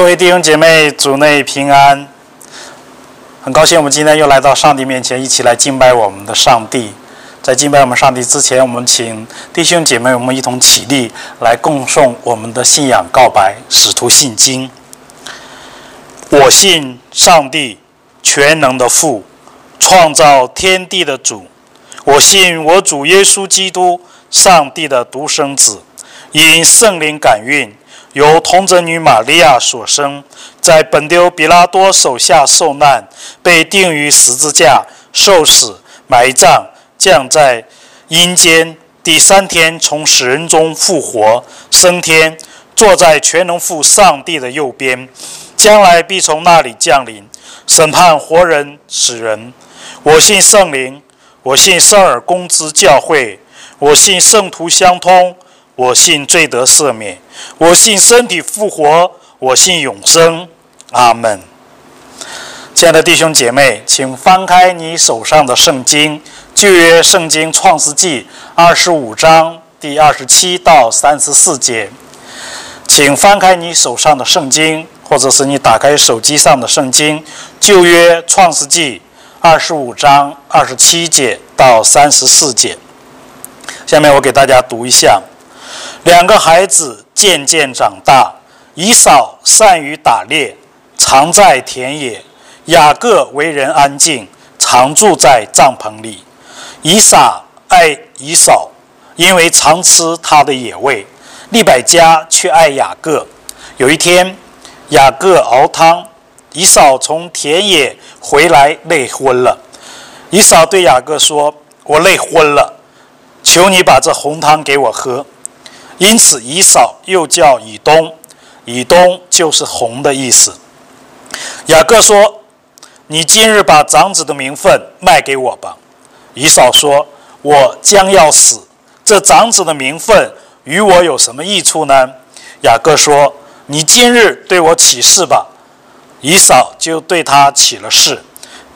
各位弟兄姐妹，主内平安。很高兴我们今天又来到上帝面前，一起来敬拜我们的上帝。在敬拜我们上帝之前，我们请弟兄姐妹，我们一同起立，来共诵我们的信仰告白——使徒信经。我信上帝，全能的父，创造天地的主。我信我主耶稣基督，上帝的独生子，因圣灵感孕，由童贞女玛利亚所生，在本丢比拉多手下受难，被钉于十字架，受死，埋葬。降在阴间，第三天从死人中复活，升天，坐在全能父上帝的右边，将来必从那里降临，审判活人死人。我信圣灵，我信圣尔公之教会，我信圣徒相通，我信罪得赦免，我信身体复活，我信永生。阿门。亲爱的弟兄姐妹，请翻开你手上的圣经。旧约圣经创世纪二十五章第二十七到三十四节，请翻开你手上的圣经，或者是你打开手机上的圣经。旧约创世纪二十五章二十七节到三十四节。下面我给大家读一下：两个孩子渐渐长大，以扫善于打猎，常在田野；雅各为人安静，常住在帐篷里。以撒爱以扫，因为常吃他的野味；利百加却爱雅各。有一天，雅各熬汤，以扫从田野回来累昏了。以扫对雅各说：“我累昏了，求你把这红汤给我喝。”因此，以扫又叫以东，以东就是红的意思。雅各说：“你今日把长子的名分卖给我吧。”以扫说：“我将要死，这长子的名分与我有什么益处呢？”雅各说：“你今日对我起誓吧。”以扫就对他起了誓，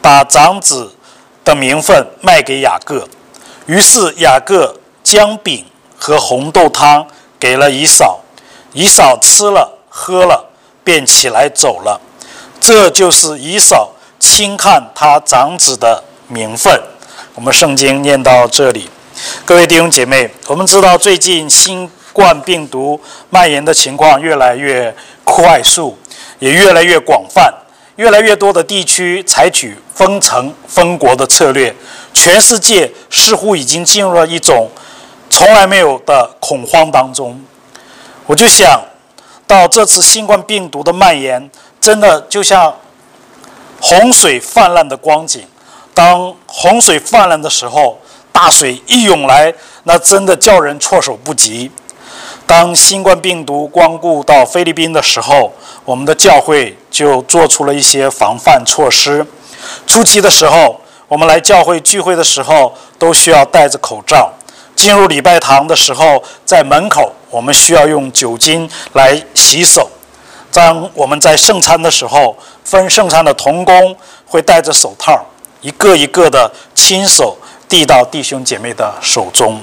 把长子的名分卖给雅各。于是雅各将饼和红豆汤给了姨嫂，姨嫂吃了喝了，便起来走了。这就是姨嫂轻看他长子的名分。我们圣经念到这里，各位弟兄姐妹，我们知道最近新冠病毒蔓延的情况越来越快速，也越来越广泛，越来越多的地区采取封城封国的策略，全世界似乎已经进入了一种从来没有的恐慌当中。我就想到这次新冠病毒的蔓延，真的就像洪水泛滥的光景。当洪水泛滥的时候，大水一涌来，那真的叫人措手不及。当新冠病毒光顾到菲律宾的时候，我们的教会就做出了一些防范措施。初期的时候，我们来教会聚会的时候都需要戴着口罩；进入礼拜堂的时候，在门口我们需要用酒精来洗手。当我们在圣餐的时候，分圣餐的童工会戴着手套。一个一个的亲手递到弟兄姐妹的手中。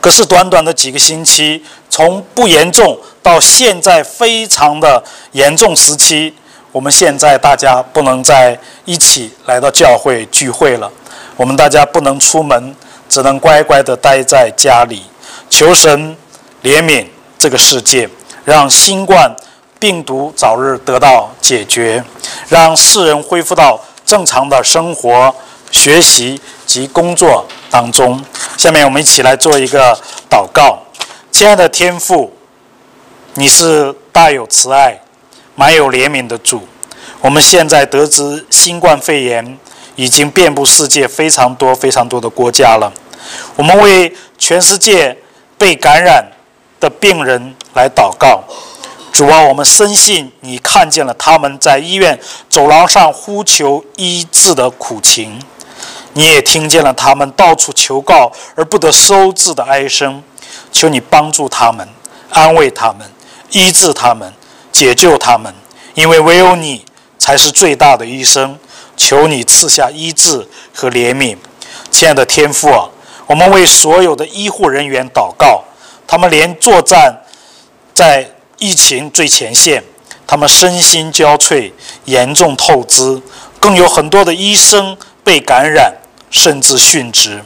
可是短短的几个星期，从不严重到现在非常的严重时期，我们现在大家不能在一起来到教会聚会了，我们大家不能出门，只能乖乖的待在家里，求神怜悯这个世界，让新冠病毒早日得到解决，让世人恢复到。正常的生活、学习及工作当中，下面我们一起来做一个祷告。亲爱的天父，你是大有慈爱、满有怜悯的主。我们现在得知新冠肺炎已经遍布世界非常多、非常多的国家了。我们为全世界被感染的病人来祷告。主啊，我们深信你看见了他们在医院走廊上呼求医治的苦情，你也听见了他们到处求告而不得收治的哀声。求你帮助他们，安慰他们，医治他们，解救他们，因为唯有你才是最大的医生。求你赐下医治和怜悯，亲爱的天父啊，我们为所有的医护人员祷告，他们连作战在。疫情最前线，他们身心交瘁，严重透支，更有很多的医生被感染，甚至殉职。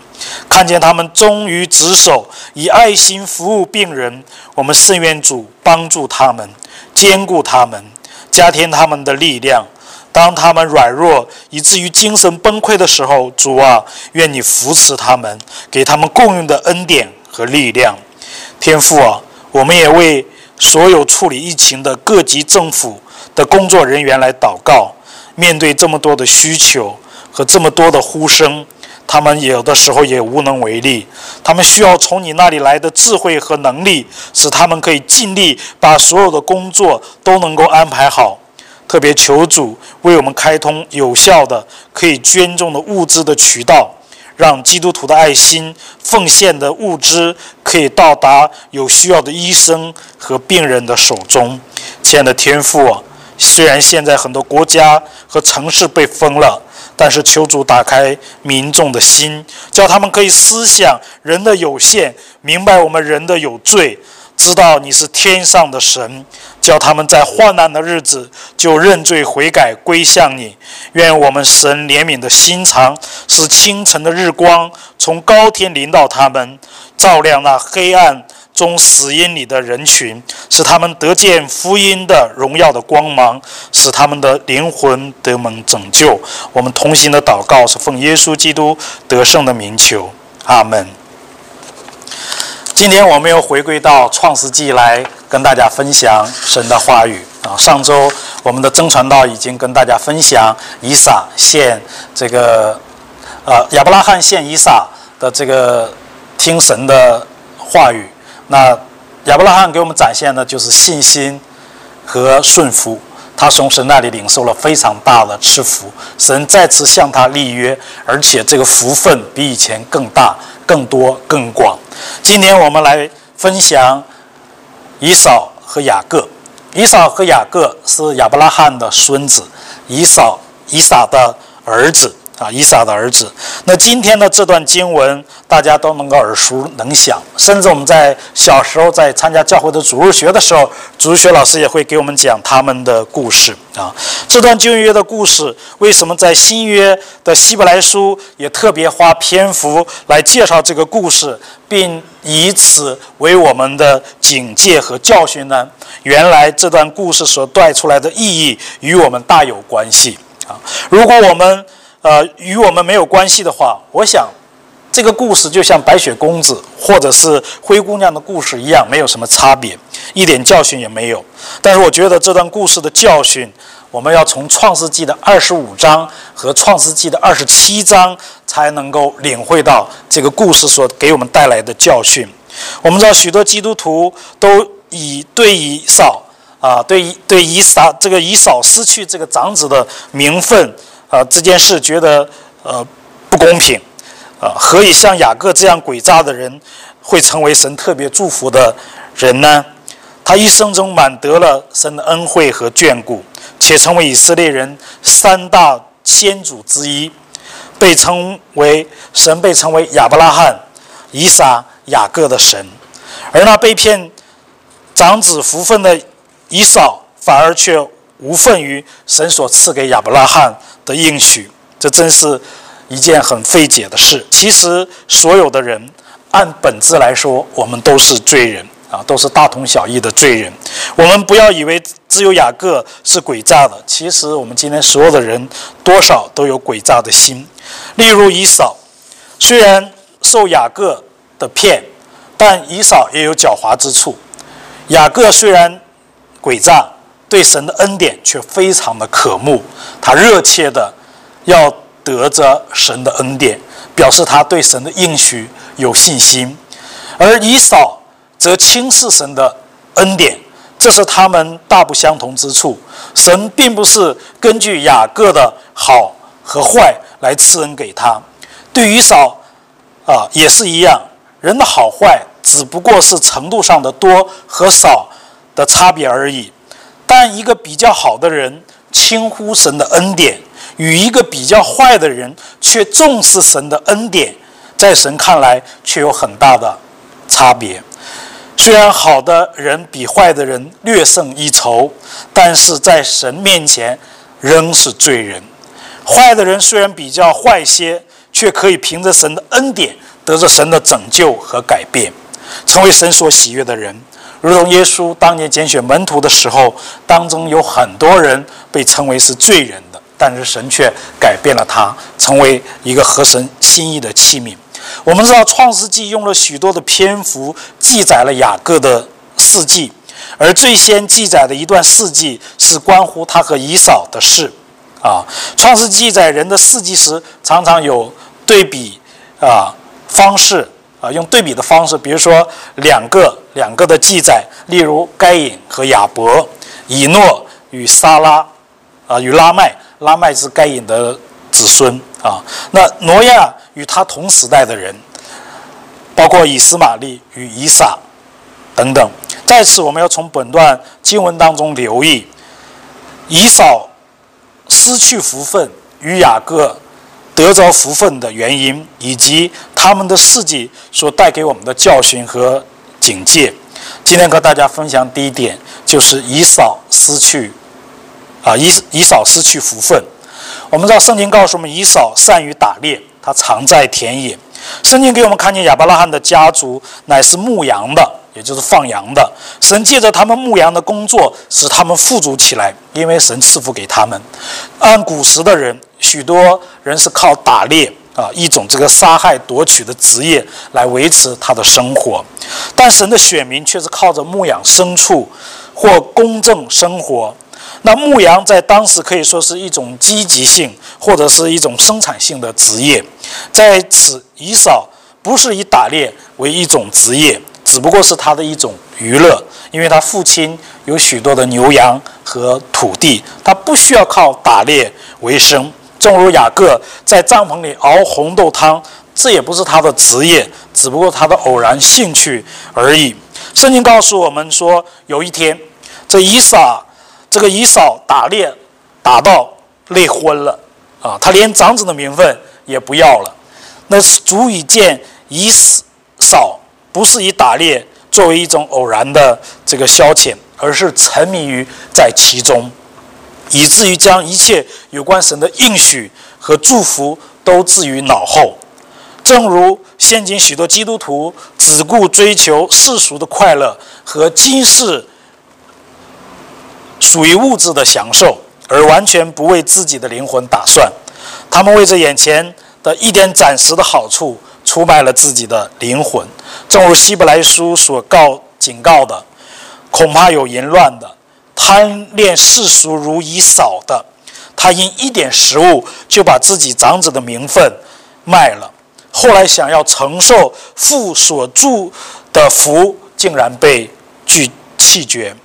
看见他们忠于职守，以爱心服务病人，我们圣愿主帮助他们，兼顾他们，加添他们的力量。当他们软弱以至于精神崩溃的时候，主啊，愿你扶持他们，给他们共用的恩典和力量。天父啊，我们也为所有处理疫情的各级政府的工作人员来祷告。面对这么多的需求和这么多的呼声。他们有的时候也无能为力，他们需要从你那里来的智慧和能力，使他们可以尽力把所有的工作都能够安排好。特别求主为我们开通有效的可以捐赠的物资的渠道，让基督徒的爱心奉献的物资可以到达有需要的医生和病人的手中。亲爱的天父啊，虽然现在很多国家和城市被封了。但是求主打开民众的心，叫他们可以思想人的有限，明白我们人的有罪，知道你是天上的神，叫他们在患难的日子就认罪悔改归向你。愿我们神怜悯的心肠，使清晨的日光从高天临到他们，照亮那黑暗。中死因里的人群，使他们得见福音的荣耀的光芒，使他们的灵魂得蒙拯救。我们同心的祷告是奉耶稣基督得胜的名求，阿门。今天我们又回归到创世纪来跟大家分享神的话语啊。上周我们的真传道已经跟大家分享以撒献这个呃亚伯拉罕献以撒的这个听神的话语。那亚伯拉罕给我们展现的就是信心和顺服，他从神那里领受了非常大的赐福，神再次向他立约，而且这个福分比以前更大、更多、更广。今天我们来分享以扫和雅各。以扫和雅各是亚伯拉罕的孙子，以扫以撒的儿子。啊，以撒的儿子。那今天的这段经文，大家都能够耳熟能详，甚至我们在小时候在参加教会的主日学的时候，主日学老师也会给我们讲他们的故事啊。这段旧约的故事，为什么在新约的希伯来书也特别花篇幅来介绍这个故事，并以此为我们的警戒和教训呢？原来这段故事所带出来的意义与我们大有关系啊。如果我们呃，与我们没有关系的话，我想，这个故事就像白雪公主或者是灰姑娘的故事一样，没有什么差别，一点教训也没有。但是我觉得这段故事的教训，我们要从创世纪的二十五章和创世纪的二十七章才能够领会到这个故事所给我们带来的教训。我们知道许多基督徒都以对以扫啊，对以对以撒这个以扫失去这个长子的名分。啊，这件事觉得呃不公平，啊，何以像雅各这样诡诈的人会成为神特别祝福的人呢？他一生中满得了神的恩惠和眷顾，且成为以色列人三大先祖之一，被称为神被称为亚伯拉罕、以撒、雅各的神，而那被骗长子福分的以扫，反而却无份于神所赐给亚伯拉罕。的应许，这真是一件很费解的事。其实，所有的人按本质来说，我们都是罪人啊，都是大同小异的罪人。我们不要以为只有雅各是诡诈的，其实我们今天所有的人多少都有诡诈的心。例如以扫，虽然受雅各的骗，但以扫也有狡猾之处。雅各虽然诡诈。对神的恩典却非常的渴慕，他热切的要得着神的恩典，表示他对神的应许有信心；而以扫则轻视神的恩典，这是他们大不相同之处。神并不是根据雅各的好和坏来赐恩给他，对于扫啊也是一样，人的好坏只不过是程度上的多和少的差别而已。但一个比较好的人轻忽神的恩典，与一个比较坏的人却重视神的恩典，在神看来却有很大的差别。虽然好的人比坏的人略胜一筹，但是在神面前仍是罪人。坏的人虽然比较坏些，却可以凭着神的恩典得着神的拯救和改变，成为神所喜悦的人。如同耶稣当年拣选门徒的时候，当中有很多人被称为是罪人的，但是神却改变了他，成为一个合神心意的器皿。我们知道《创世纪》用了许多的篇幅记载了雅各的事迹，而最先记载的一段事迹是关乎他和以扫的事。啊，《创世记》载人的事迹时，常常有对比啊方式啊，用对比的方式，比如说两个两个的记载，例如该隐和亚伯，以诺与撒拉啊，与拉麦，拉麦是该隐的子孙啊。那挪亚与他同时代的人，包括以斯玛利与以撒等等。在此，我们要从本段经文当中留意以扫。失去福分与雅各得着福分的原因，以及他们的事迹所带给我们的教训和警戒。今天和大家分享第一点，就是以扫失去啊，以以扫失去福分。我们知道圣经告诉我们，以扫善于打猎，他常在田野。圣经给我们看见亚伯拉罕的家族乃是牧羊的。也就是放羊的神借着他们牧羊的工作，使他们富足起来，因为神赐福给他们。按古时的人，许多人是靠打猎啊，一种这个杀害夺取的职业来维持他的生活。但神的选民却是靠着牧养牲畜或公正生活。那牧羊在当时可以说是一种积极性或者是一种生产性的职业。在此，以扫不是以打猎为一种职业。只不过是他的一种娱乐，因为他父亲有许多的牛羊和土地，他不需要靠打猎为生。正如雅各在帐篷里熬红豆汤，这也不是他的职业，只不过他的偶然兴趣而已。圣经告诉我们说，有一天，这以撒，这个以扫打猎打到累昏了啊，他连长子的名分也不要了，那是足以见以扫。不是以打猎作为一种偶然的这个消遣，而是沉迷于在其中，以至于将一切有关神的应许和祝福都置于脑后。正如现今许多基督徒只顾追求世俗的快乐和今世属于物质的享受，而完全不为自己的灵魂打算。他们为着眼前的一点暂时的好处。出卖了自己的灵魂，正如希伯来书所告警告的，恐怕有淫乱的、贪恋世俗如以扫的，他因一点食物就把自己长子的名分卖了，后来想要承受父所祝的福，竟然被拒弃绝。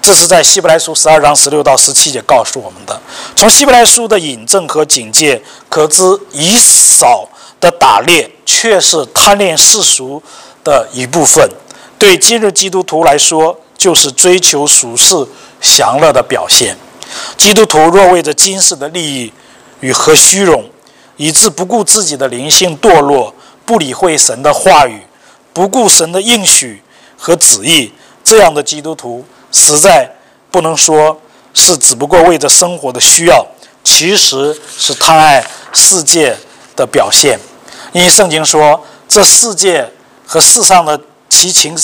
这是在希伯来书十二章十六到十七节告诉我们的。从希伯来书的引证和警戒可知，以扫。的打猎却是贪恋世俗的一部分，对今日基督徒来说，就是追求俗世享乐的表现。基督徒若为着今世的利益与和虚荣，以致不顾自己的灵性堕落，不理会神的话语，不顾神的应许和旨意，这样的基督徒，实在不能说是只不过为着生活的需要，其实是贪爱世界的表现。因为圣经说，这世界和世上的其情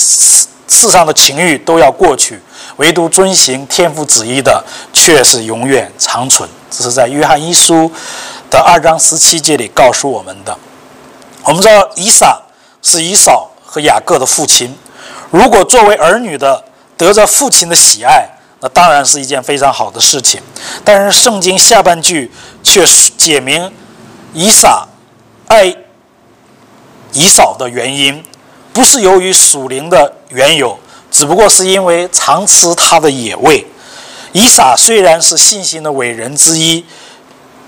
世上的情欲都要过去，唯独遵行天父旨意的却是永远长存。这是在约翰一书的二章十七节里告诉我们的。我们知道以撒是以扫和雅各的父亲，如果作为儿女的得着父亲的喜爱，那当然是一件非常好的事情。但是圣经下半句却解明以撒爱。以扫的原因，不是由于属灵的缘由，只不过是因为常吃他的野味。以撒虽然是信心的伟人之一，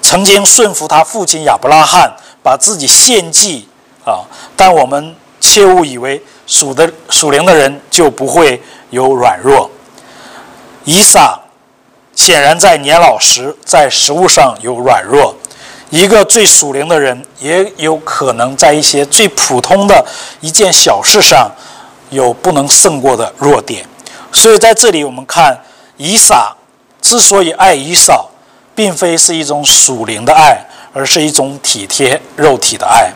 曾经顺服他父亲亚伯拉罕，把自己献祭啊，但我们切勿以为属的属灵的人就不会有软弱。以撒显然在年老时，在食物上有软弱。一个最属灵的人，也有可能在一些最普通的一件小事上有不能胜过的弱点。所以在这里，我们看以撒之所以爱以扫，并非是一种属灵的爱，而是一种体贴肉体的爱。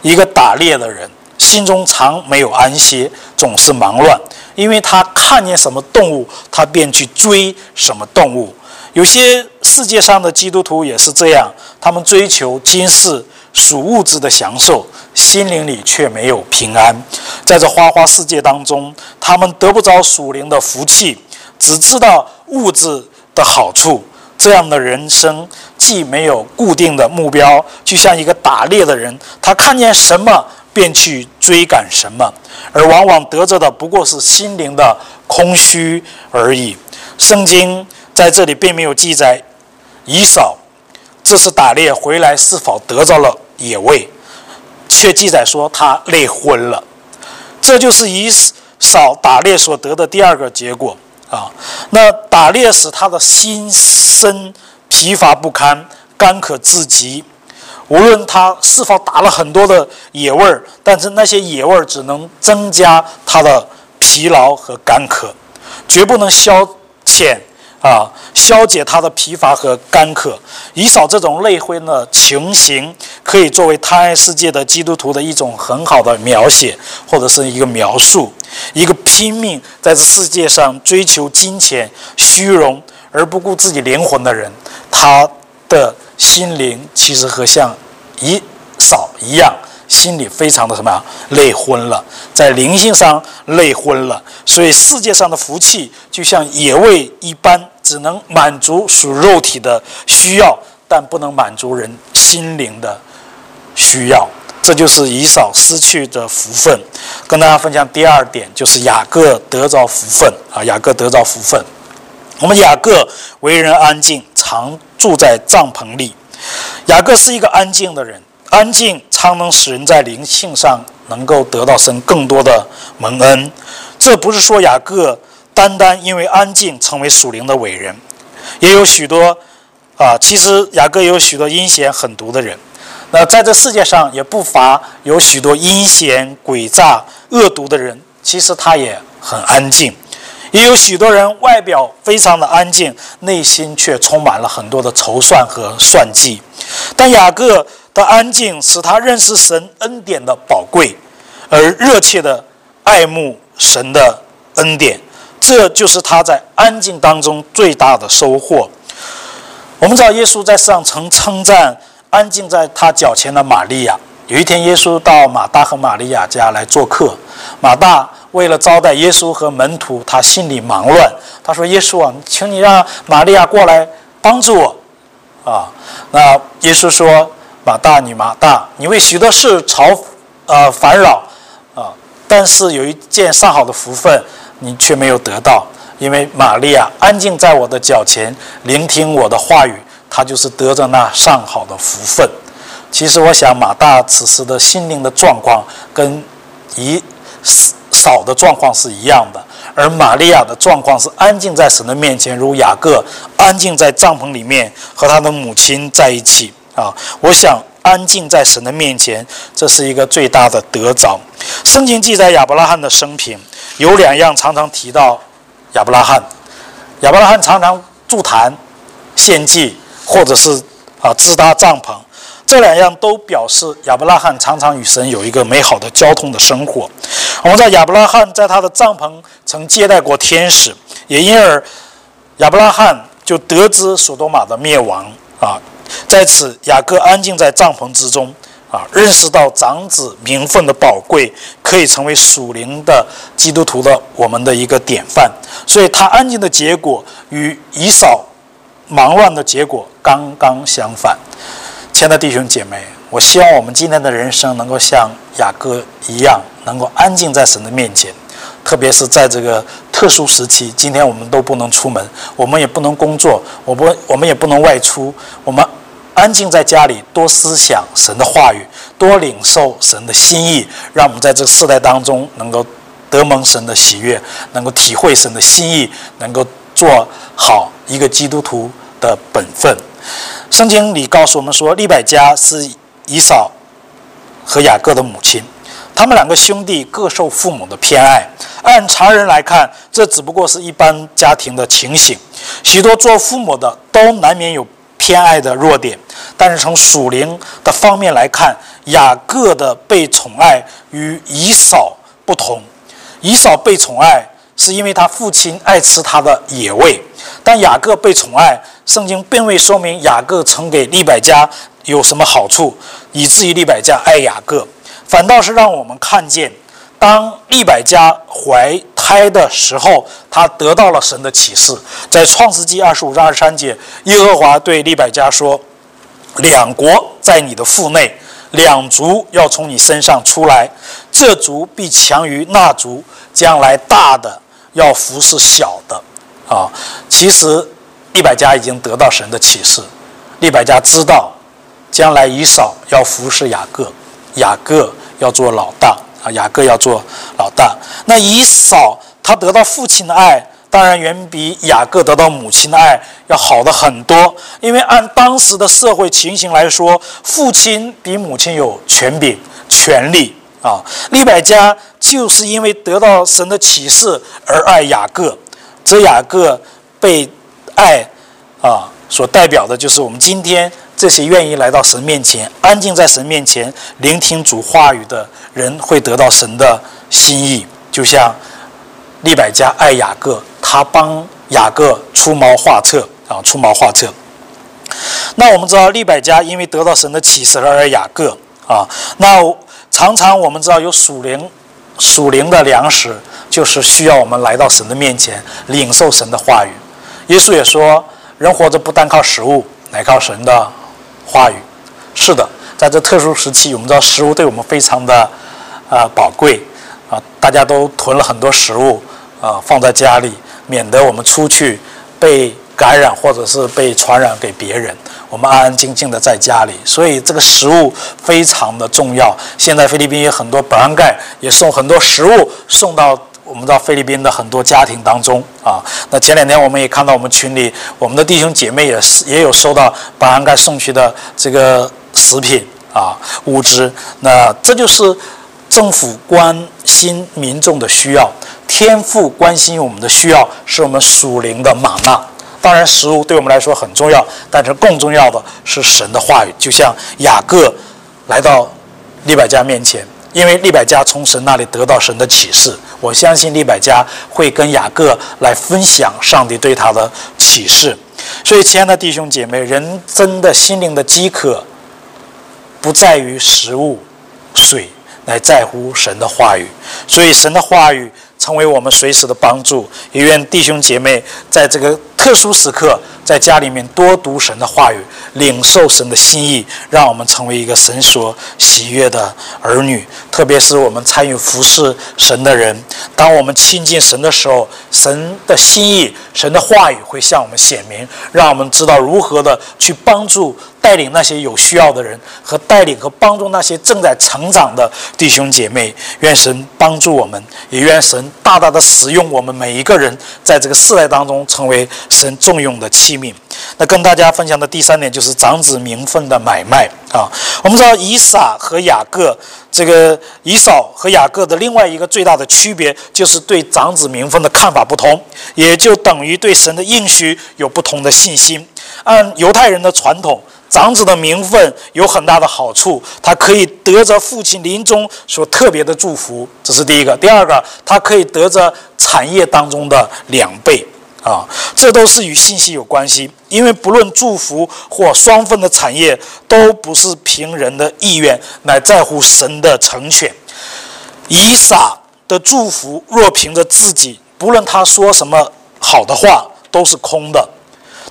一个打猎的人，心中常没有安歇，总是忙乱，因为他看见什么动物，他便去追什么动物。有些世界上的基督徒也是这样，他们追求今世属物质的享受，心灵里却没有平安。在这花花世界当中，他们得不着属灵的福气，只知道物质的好处。这样的人生既没有固定的目标，就像一个打猎的人，他看见什么便去追赶什么，而往往得着的不过是心灵的空虚而已。圣经。在这里并没有记载以扫这次打猎回来是否得到了野味，却记载说他累昏了。这就是以扫打猎所得的第二个结果啊。那打猎使他的心身疲乏不堪、干渴至极。无论他是否打了很多的野味儿，但是那些野味儿只能增加他的疲劳和干渴，绝不能消遣。啊，消解他的疲乏和干渴，以扫这种累昏的情形，可以作为贪爱世界的基督徒的一种很好的描写，或者是一个描述。一个拼命在这世界上追求金钱、虚荣而不顾自己灵魂的人，他的心灵其实和像以扫一样。心里非常的什么呀？累昏了，在灵性上累昏了。所以世界上的福气就像野味一般，只能满足属肉体的需要，但不能满足人心灵的需要。这就是以扫失去的福分。跟大家分享第二点，就是雅各得着福分啊！雅各得着福分。我们雅各为人安静，常住在帐篷里。雅各是一个安静的人。安静常能使人在灵性上能够得到神更多的蒙恩。这不是说雅各单单因为安静成为属灵的伟人，也有许多啊，其实雅各有许多阴险狠毒的人。那在这世界上也不乏有许多阴险诡诈恶毒的人，其实他也很安静。也有许多人外表非常的安静，内心却充满了很多的筹算和算计。但雅各。的安静使他认识神恩典的宝贵，而热切的爱慕神的恩典，这就是他在安静当中最大的收获。我们知道耶稣在世上曾称赞安静在他脚前的玛利亚。有一天，耶稣到马大和玛利亚家来做客，马大为了招待耶稣和门徒，他心里忙乱。他说：“耶稣啊，请你让玛利亚过来帮助我。”啊，那耶稣说。马大女马大，你为许多事吵，呃烦扰，啊，但是有一件上好的福分，你却没有得到，因为玛利亚安静在我的脚前，聆听我的话语，她就是得着那上好的福分。其实我想，马大此时的心灵的状况跟以少的状况是一样的，而玛利亚的状况是安静在神的面前，如雅各安静在帐篷里面和他的母亲在一起。啊，我想安静在神的面前，这是一个最大的得着。圣经记载亚伯拉罕的生平，有两样常常提到亚伯拉罕。亚伯拉罕常常筑坛、献祭，或者是啊自搭帐篷，这两样都表示亚伯拉罕常常与神有一个美好的交通的生活。我们在亚伯拉罕在他的帐篷曾接待过天使，也因而亚伯拉罕就得知索多玛的灭亡啊。在此，雅各安静在帐篷之中，啊，认识到长子名分的宝贵，可以成为属灵的基督徒的我们的一个典范。所以，他安静的结果与以扫忙乱的结果刚刚相反。亲爱的弟兄姐妹，我希望我们今天的人生能够像雅各一样，能够安静在神的面前。特别是在这个特殊时期，今天我们都不能出门，我们也不能工作，我不，我们也不能外出，我们安静在家里，多思想神的话语，多领受神的心意，让我们在这个世代当中能够得蒙神的喜悦，能够体会神的心意，能够做好一个基督徒的本分。圣经里告诉我们说，利百加是以扫和雅各的母亲。他们两个兄弟各受父母的偏爱。按常人来看，这只不过是一般家庭的情形。许多做父母的都难免有偏爱的弱点，但是从属灵的方面来看，雅各的被宠爱与以扫不同。以扫被宠爱是因为他父亲爱吃他的野味，但雅各被宠爱，圣经并未说明雅各曾给利百加有什么好处，以至于利百加爱雅各，反倒是让我们看见。当利百加怀拍的时候，他得到了神的启示。在创世纪二十五章二十三节，耶和华对利百加说：“两国在你的腹内，两族要从你身上出来，这族必强于那族，将来大的要服侍小的。”啊，其实利百加已经得到神的启示，利百加知道将来以扫要服侍雅各，雅各要做老大。啊，雅各要做老大。那以扫他得到父亲的爱，当然远比雅各得到母亲的爱要好的很多。因为按当时的社会情形来说，父亲比母亲有权柄、权力啊。利百加就是因为得到神的启示而爱雅各，这雅各被爱啊，所代表的就是我们今天。这些愿意来到神面前、安静在神面前聆听主话语的人，会得到神的心意。就像利百加爱雅各，他帮雅各出谋划策啊，出谋划策。那我们知道，利百加因为得到神的启示而雅各啊。那常常我们知道，有属灵、属灵的粮食，就是需要我们来到神的面前，领受神的话语。耶稣也说，人活着不单靠食物，乃靠神的。话语是的，在这特殊时期，我们知道食物对我们非常的啊宝贵啊，大家都囤了很多食物啊放在家里，免得我们出去被感染或者是被传染给别人。我们安安静静的在家里，所以这个食物非常的重要。现在菲律宾有很多保安盖也送很多食物送到。我们到菲律宾的很多家庭当中啊，那前两天我们也看到我们群里，我们的弟兄姐妹也是也有收到保安盖送去的这个食品啊物资。那这就是政府关心民众的需要，天父关心我们的需要，是我们属灵的玛纳。当然，食物对我们来说很重要，但是更重要的是神的话语。就像雅各来到利百加面前。因为利百加从神那里得到神的启示，我相信利百加会跟雅各来分享上帝对他的启示。所以，亲爱的弟兄姐妹，人真的心灵的饥渴，不在于食物、水，乃在乎神的话语。所以，神的话语成为我们随时的帮助。也愿弟兄姐妹在这个特殊时刻。在家里面多读神的话语，领受神的心意，让我们成为一个神所喜悦的儿女。特别是我们参与服侍神的人，当我们亲近神的时候，神的心意、神的话语会向我们显明，让我们知道如何的去帮助、带领那些有需要的人，和带领和帮助那些正在成长的弟兄姐妹。愿神帮助我们，也愿神大大的使用我们每一个人，在这个世代当中成为神重用的器。皿。那跟大家分享的第三点就是长子名分的买卖啊。我们知道以撒和雅各，这个以扫和雅各的另外一个最大的区别，就是对长子名分的看法不同，也就等于对神的应许有不同的信心。按犹太人的传统，长子的名分有很大的好处，他可以得着父亲临终所特别的祝福，这是第一个。第二个，他可以得着产业当中的两倍。啊，这都是与信息有关系，因为不论祝福或双份的产业，都不是凭人的意愿，乃在乎神的成全。以撒的祝福若凭着自己，不论他说什么好的话，都是空的；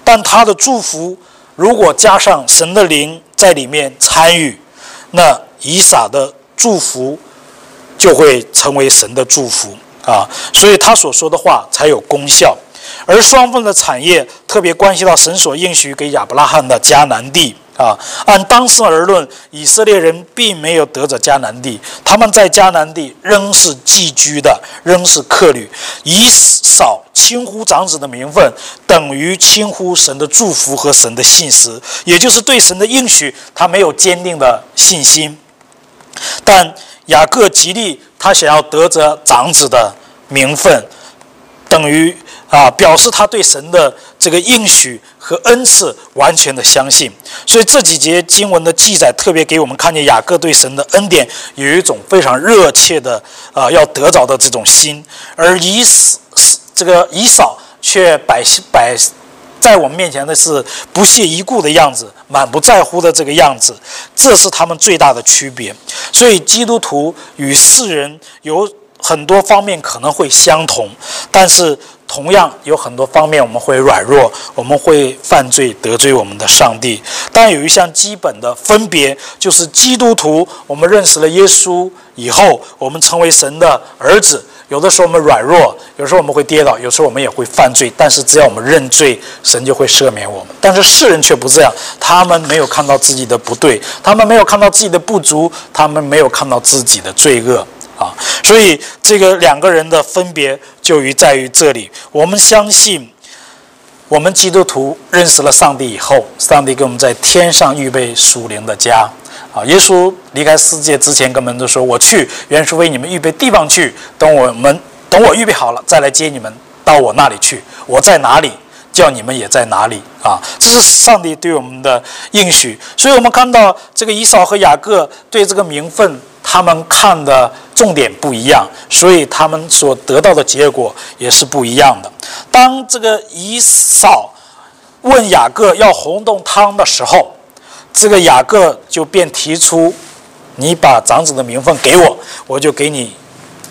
但他的祝福如果加上神的灵在里面参与，那以撒的祝福就会成为神的祝福啊！所以他所说的话才有功效。而双份的产业特别关系到神所应许给亚伯拉罕的迦南地啊。按当时而论，以色列人并没有得着迦南地，他们在迦南地仍是寄居的，仍是客旅。以少轻忽长子的名分，等于轻忽神的祝福和神的信实，也就是对神的应许他没有坚定的信心。但雅各极力他想要得着长子的名分，等于啊表示他对神的这个应许和恩赐完全的相信。所以这几节经文的记载特别给我们看见雅各对神的恩典有一种非常热切的啊要得着的这种心，而以这个以扫却摆摆。在我们面前的是不屑一顾的样子，满不在乎的这个样子，这是他们最大的区别。所以基督徒与世人有很多方面可能会相同，但是同样有很多方面我们会软弱，我们会犯罪得罪我们的上帝。但有一项基本的分别，就是基督徒我们认识了耶稣以后，我们成为神的儿子。有的时候我们软弱，有时候我们会跌倒，有时候我们也会犯罪。但是只要我们认罪，神就会赦免我们。但是世人却不这样，他们没有看到自己的不对，他们没有看到自己的不足，他们没有看到自己的罪恶啊！所以这个两个人的分别就于在于这里。我们相信，我们基督徒认识了上帝以后，上帝给我们在天上预备属灵的家。啊！耶稣离开世界之前，跟门徒说：“我去，原是为你们预备地方去。等我们等我预备好了，再来接你们到我那里去。我在哪里，叫你们也在哪里。”啊！这是上帝对我们的应许。所以，我们看到这个以扫和雅各对这个名分，他们看的重点不一样，所以他们所得到的结果也是不一样的。当这个以扫问雅各要红豆汤的时候，这个雅各就便提出：“你把长子的名分给我，我就给你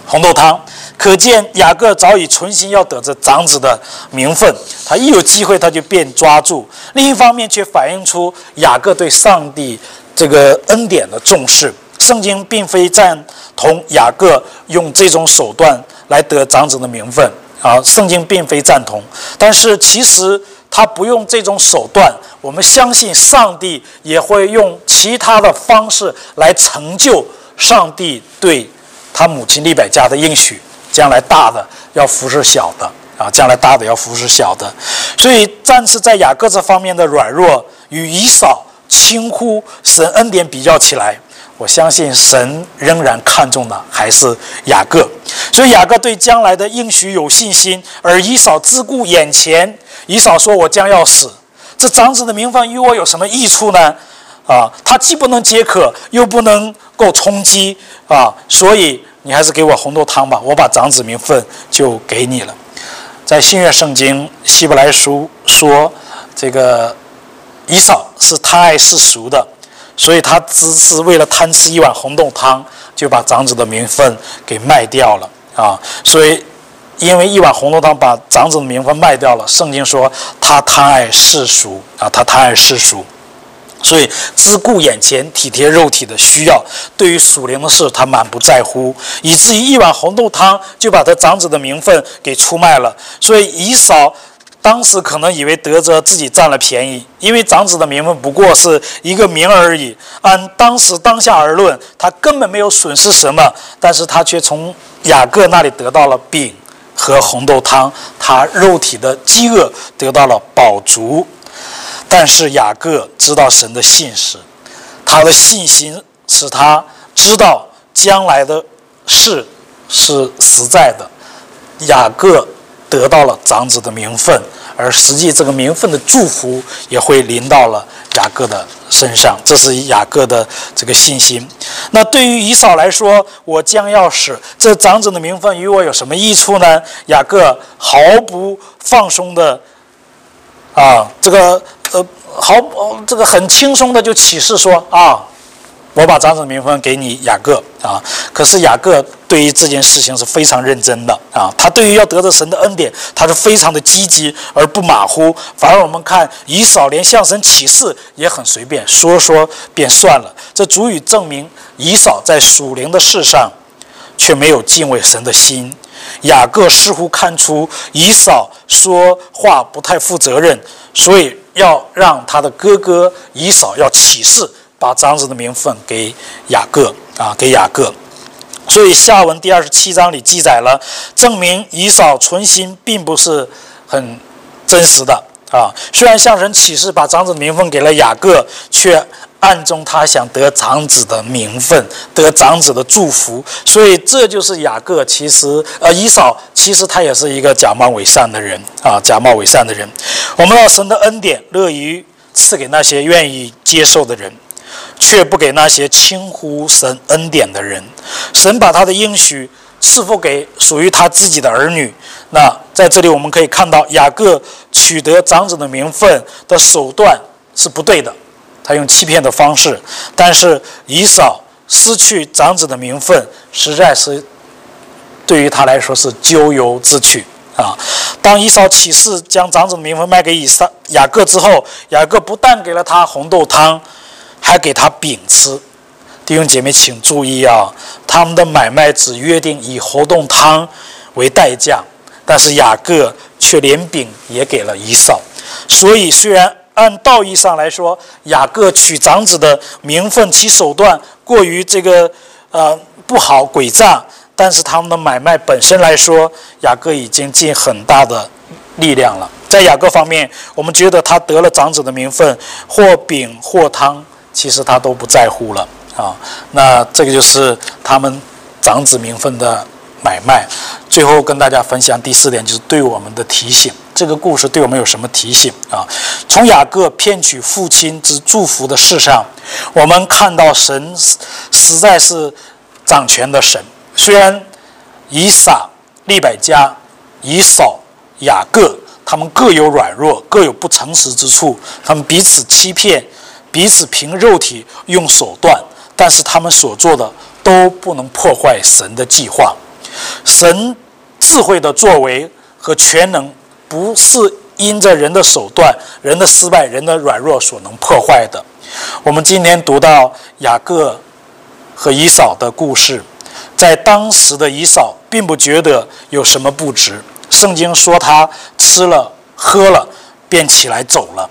红豆汤。”可见雅各早已存心要得这长子的名分，他一有机会他就便抓住。另一方面，却反映出雅各对上帝这个恩典的重视。圣经并非赞同雅各用这种手段来得长子的名分啊，圣经并非赞同。但是其实。他不用这种手段，我们相信上帝也会用其他的方式来成就上帝对他母亲利百加的应许。将来大的要服侍小的啊，将来大的要服侍小的。所以暂时在雅各这方面的软弱与以扫轻忽神恩典比较起来，我相信神仍然看重的还是雅各。所以雅各对将来的应许有信心，而以扫自顾眼前。以扫说：“我将要死，这长子的名分与我有什么益处呢？啊，他既不能解渴，又不能够充饥啊，所以你还是给我红豆汤吧，我把长子名分就给你了。”在新约圣经希伯来书说，这个以扫是贪爱世俗的，所以他只是为了贪吃一碗红豆汤，就把长子的名分给卖掉了啊，所以。因为一碗红豆汤把长子的名分卖掉了，圣经说他贪爱世俗啊，他贪爱世俗，所以只顾眼前体贴肉体的需要，对于属灵的事他满不在乎，以至于一碗红豆汤就把他长子的名分给出卖了。所以以扫当时可能以为得着自己占了便宜，因为长子的名分不过是一个名而已，按当时当下而论，他根本没有损失什么，但是他却从雅各那里得到了饼。和红豆汤，他肉体的饥饿得到了饱足，但是雅各知道神的信实，他的信心使他知道将来的事是实在的。雅各得到了长子的名分，而实际这个名分的祝福也会临到了雅各的。身上，这是雅各的这个信心。那对于以扫来说，我将要使这长子的名分与我有什么益处呢？雅各毫不放松的，啊，这个呃，毫这个很轻松的就起誓说啊。我把长子名分给你雅各啊，可是雅各对于这件事情是非常认真的啊，他对于要得到神的恩典，他是非常的积极而不马虎。反而我们看以扫连向神起誓也很随便，说说便算了。这足以证明以扫在属灵的事上却没有敬畏神的心。雅各似乎看出以扫说话不太负责任，所以要让他的哥哥以扫要起誓。把长子的名分给雅各啊，给雅各。所以下文第二十七章里记载了，证明以扫存心并不是很真实的啊。虽然向神起誓把长子名分给了雅各，却暗中他想得长子的名分，得长子的祝福，所以这就是雅各其实呃以扫其实他也是一个假冒伪善的人啊，假冒伪善的人。我们要神的恩典乐于赐给那些愿意接受的人，却不给那些轻忽神恩典的人。神把他的应许赐福给属于他自己的儿女。那在这里我们可以看到雅各取得长子的名分的手段是不对的。他用欺骗的方式，但是以扫失去长子的名分，实在是对于他来说是咎由自取啊！当以扫起誓将长子的名分卖给以撒雅各之后，雅各不但给了他红豆汤，还给他饼吃。弟兄姐妹，请注意啊，他们的买卖只约定以活动汤为代价，但是雅各却连饼也给了以扫。所以虽然。按道义上来说，雅各取长子的名分，其手段过于这个呃不好诡诈。但是他们的买卖本身来说，雅各已经尽很大的力量了。在雅各方面，我们觉得他得了长子的名分，或饼或汤，其实他都不在乎了啊。那这个就是他们长子名分的买卖。最后跟大家分享第四点，就是对我们的提醒。这个故事对我们有什么提醒啊？从雅各骗取父亲之祝福的事上，我们看到神实在是掌权的神。虽然以撒、利百加、以扫、雅各他们各有软弱，各有不诚实之处，他们彼此欺骗，彼此凭肉体用手段，但是他们所做的都不能破坏神的计划。神智慧的作为和全能。不是因着人的手段、人的失败、人的软弱所能破坏的。我们今天读到雅各和以扫的故事，在当时的以扫并不觉得有什么不值。圣经说他吃了喝了便起来走了。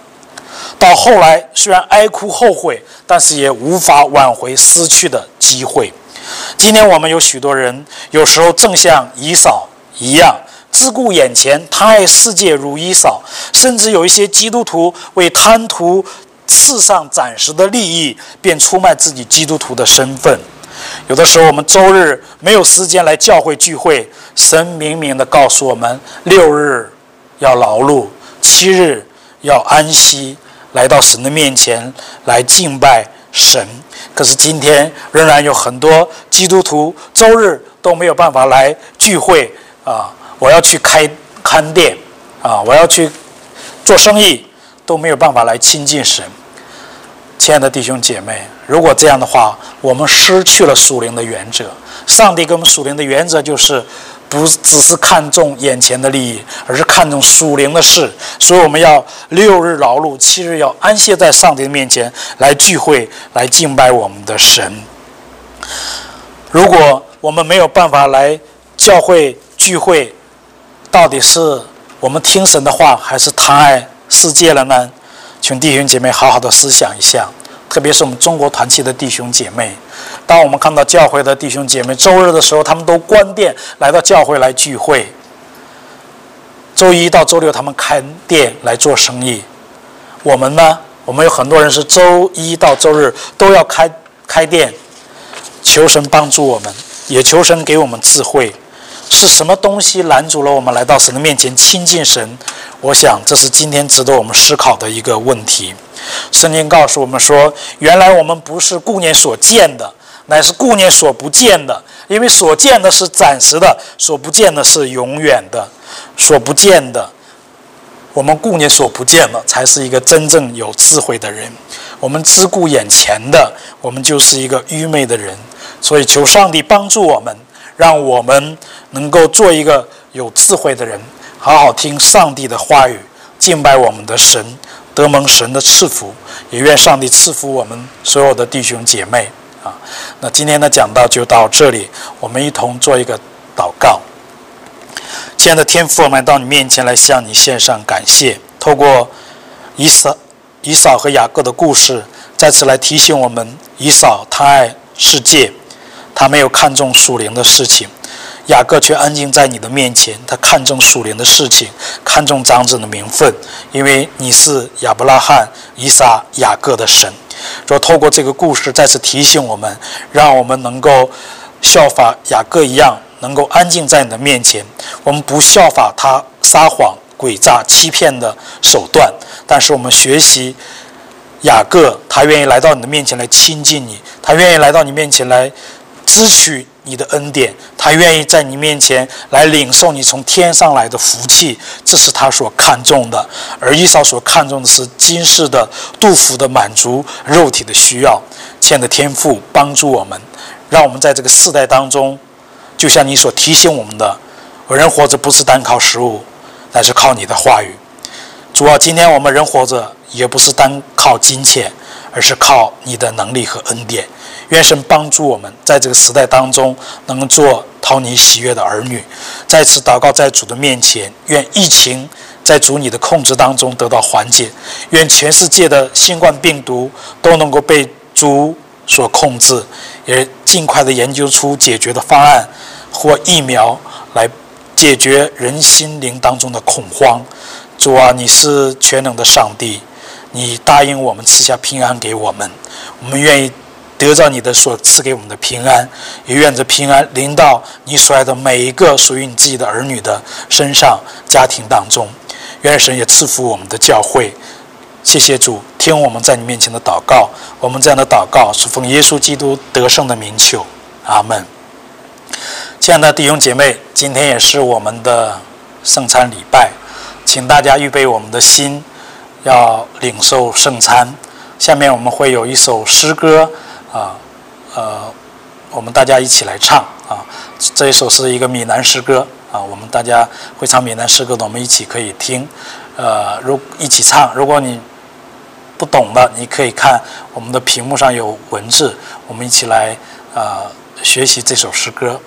到后来虽然哀哭后悔，但是也无法挽回失去的机会。今天我们有许多人，有时候正像以扫一样。自顾眼前，贪爱世界如衣扫，甚至有一些基督徒为贪图世上暂时的利益，便出卖自己基督徒的身份。有的时候，我们周日没有时间来教会聚会，神明明的告诉我们，六日要劳碌，七日要安息，来到神的面前来敬拜神。可是今天仍然有很多基督徒周日都没有办法来聚会啊。我要去开看店，啊，我要去做生意，都没有办法来亲近神。亲爱的弟兄姐妹，如果这样的话，我们失去了属灵的原则。上帝给我们属灵的原则就是，不只是看重眼前的利益，而是看重属灵的事。所以我们要六日劳碌，七日要安歇在上帝的面前来聚会，来敬拜我们的神。如果我们没有办法来教会聚会，到底是我们听神的话，还是贪爱世界了呢？请弟兄姐妹好好的思想一下，特别是我们中国团契的弟兄姐妹。当我们看到教会的弟兄姐妹周日的时候，他们都关店来到教会来聚会；周一到周六他们开店来做生意。我们呢？我们有很多人是周一到周日都要开开店，求神帮助我们，也求神给我们智慧。是什么东西拦阻了我们来到神的面前亲近神？我想这是今天值得我们思考的一个问题。圣经告诉我们说，原来我们不是顾念所见的，乃是顾念所不见的。因为所见的是暂时的，所不见的是永远的。所不见的，我们顾念所不见的，才是一个真正有智慧的人。我们只顾眼前的，我们就是一个愚昧的人。所以求上帝帮助我们。让我们能够做一个有智慧的人，好好听上帝的话语，敬拜我们的神，得蒙神的赐福。也愿上帝赐福我们所有的弟兄姐妹啊！那今天的讲道就到这里，我们一同做一个祷告。亲爱的天父，我们到你面前来向你献上感谢。透过以扫、以扫和雅各的故事，再次来提醒我们：以扫他爱世界。他没有看重属灵的事情，雅各却安静在你的面前。他看重属灵的事情，看重长子的名分，因为你是亚伯拉罕、以撒、雅各的神。说透过这个故事再次提醒我们，让我们能够效法雅各一样，能够安静在你的面前。我们不效法他撒谎、诡诈、欺骗的手段，但是我们学习雅各，他愿意来到你的面前来亲近你，他愿意来到你面前来支取。你的恩典，他愿意在你面前来领受你从天上来的福气，这是他所看重的。而伊扫所看重的是今世的杜甫的满足肉体的需要。欠的天赋帮助我们，让我们在这个世代当中，就像你所提醒我们的，人活着不是单靠食物，乃是靠你的话语。主啊，今天我们人活着也不是单靠金钱，而是靠你的能力和恩典。愿神帮助我们，在这个时代当中，能够做讨你喜悦的儿女。再次祷告在主的面前，愿疫情在主你的控制当中得到缓解，愿全世界的新冠病毒都能够被主所控制，也尽快的研究出解决的方案或疫苗来解决人心灵当中的恐慌。主啊，你是全能的上帝，你答应我们赐下平安给我们，我们愿意。得到你的所赐给我们的平安，也愿这平安临到你所爱的每一个属于你自己的儿女的身上、家庭当中。愿神也赐福我们的教会。谢谢主，听我们在你面前的祷告。我们这样的祷告是奉耶稣基督得胜的名求。阿门。亲爱的弟兄姐妹，今天也是我们的圣餐礼拜，请大家预备我们的心，要领受圣餐。下面我们会有一首诗歌。啊，呃，我们大家一起来唱啊！这一首是一个闽南诗歌啊，我们大家会唱闽南诗歌的，我们一起可以听。呃，如一起唱，如果你不懂的，你可以看我们的屏幕上有文字，我们一起来啊学习这首诗歌。